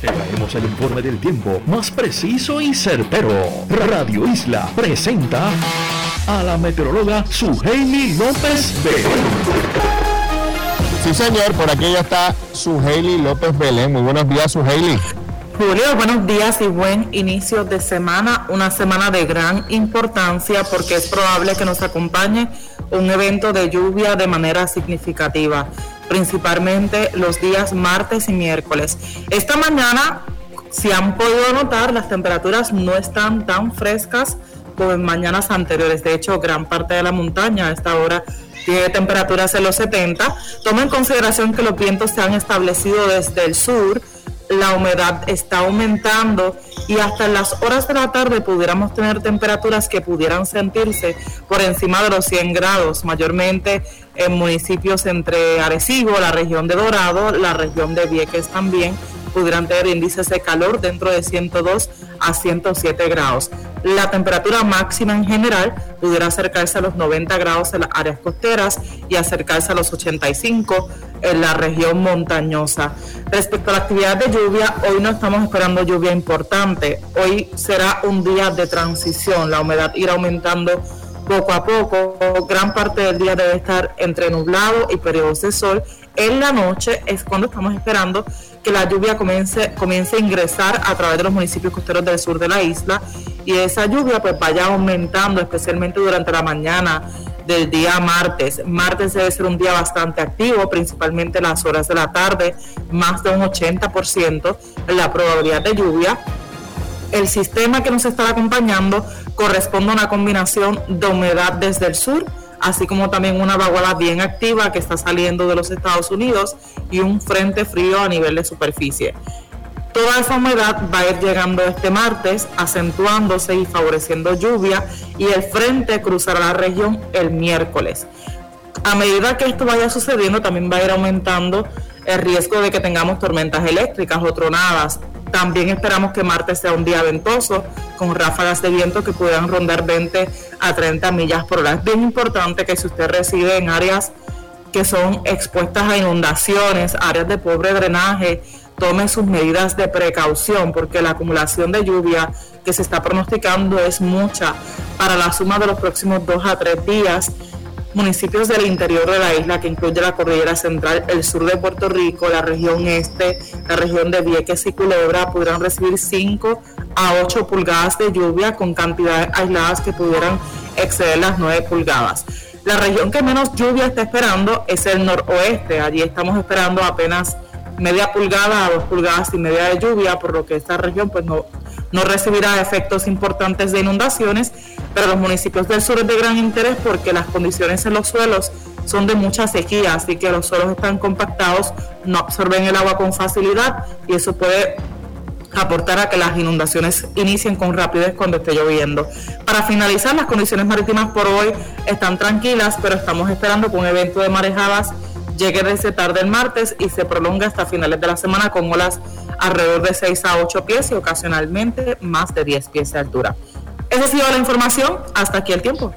Te traemos el informe del tiempo más preciso y certero. Radio Isla presenta a la meteoróloga Suheili López Belén. Sí, señor, por aquí ya está Suheili López Belén. Muy buenos días, Suheili. Julio, buenos días y buen inicio de semana, una semana de gran importancia porque es probable que nos acompañe un evento de lluvia de manera significativa, principalmente los días martes y miércoles. Esta mañana, si han podido notar, las temperaturas no están tan frescas como en mañanas anteriores. De hecho, gran parte de la montaña a esta hora tiene temperaturas en los 70. Toma en consideración que los vientos se han establecido desde el sur la humedad está aumentando y hasta las horas de la tarde pudiéramos tener temperaturas que pudieran sentirse por encima de los 100 grados, mayormente en municipios entre Arecibo, la región de Dorado, la región de Vieques también, pudieran tener índices de calor dentro de 102 a 107 grados. La temperatura máxima en general pudiera acercarse a los 90 grados en las áreas costeras y acercarse a los 85 en la región montañosa. Respecto a la actividad de lluvia, hoy no estamos esperando lluvia importante. Hoy será un día de transición. La humedad irá aumentando poco a poco. Gran parte del día debe estar entre nublado y periodos de sol. En la noche es cuando estamos esperando que la lluvia comience, comience a ingresar a través de los municipios costeros del sur de la isla y esa lluvia pues vaya aumentando especialmente durante la mañana del día martes. Martes debe ser un día bastante activo, principalmente en las horas de la tarde, más de un 80% la probabilidad de lluvia. El sistema que nos está acompañando corresponde a una combinación de humedad desde el sur, así como también una vaguada bien activa que está saliendo de los Estados Unidos y un frente frío a nivel de superficie. Toda esa humedad va a ir llegando este martes, acentuándose y favoreciendo lluvia y el frente cruzará la región el miércoles. A medida que esto vaya sucediendo, también va a ir aumentando el riesgo de que tengamos tormentas eléctricas o tronadas. También esperamos que martes sea un día ventoso, con ráfagas de viento que puedan rondar 20 a 30 millas por hora. Es bien importante que si usted reside en áreas que son expuestas a inundaciones, áreas de pobre drenaje, tome sus medidas de precaución porque la acumulación de lluvia que se está pronosticando es mucha para la suma de los próximos dos a tres días. Municipios del interior de la isla, que incluye la cordillera central, el sur de Puerto Rico, la región este, la región de Vieques y Culebra, pudieran recibir 5 a 8 pulgadas de lluvia con cantidades aisladas que pudieran exceder las 9 pulgadas. La región que menos lluvia está esperando es el noroeste. Allí estamos esperando apenas media pulgada a dos pulgadas y media de lluvia, por lo que esta región pues no, no recibirá efectos importantes de inundaciones, pero los municipios del sur es de gran interés porque las condiciones en los suelos son de mucha sequía, así que los suelos están compactados, no absorben el agua con facilidad y eso puede aportar a que las inundaciones inicien con rapidez cuando esté lloviendo. Para finalizar, las condiciones marítimas por hoy están tranquilas, pero estamos esperando que un evento de marejadas llegue desde tarde el martes y se prolonga hasta finales de la semana con olas alrededor de 6 a 8 pies y ocasionalmente más de 10 pies de altura. Esa ha sido la información. Hasta aquí el tiempo.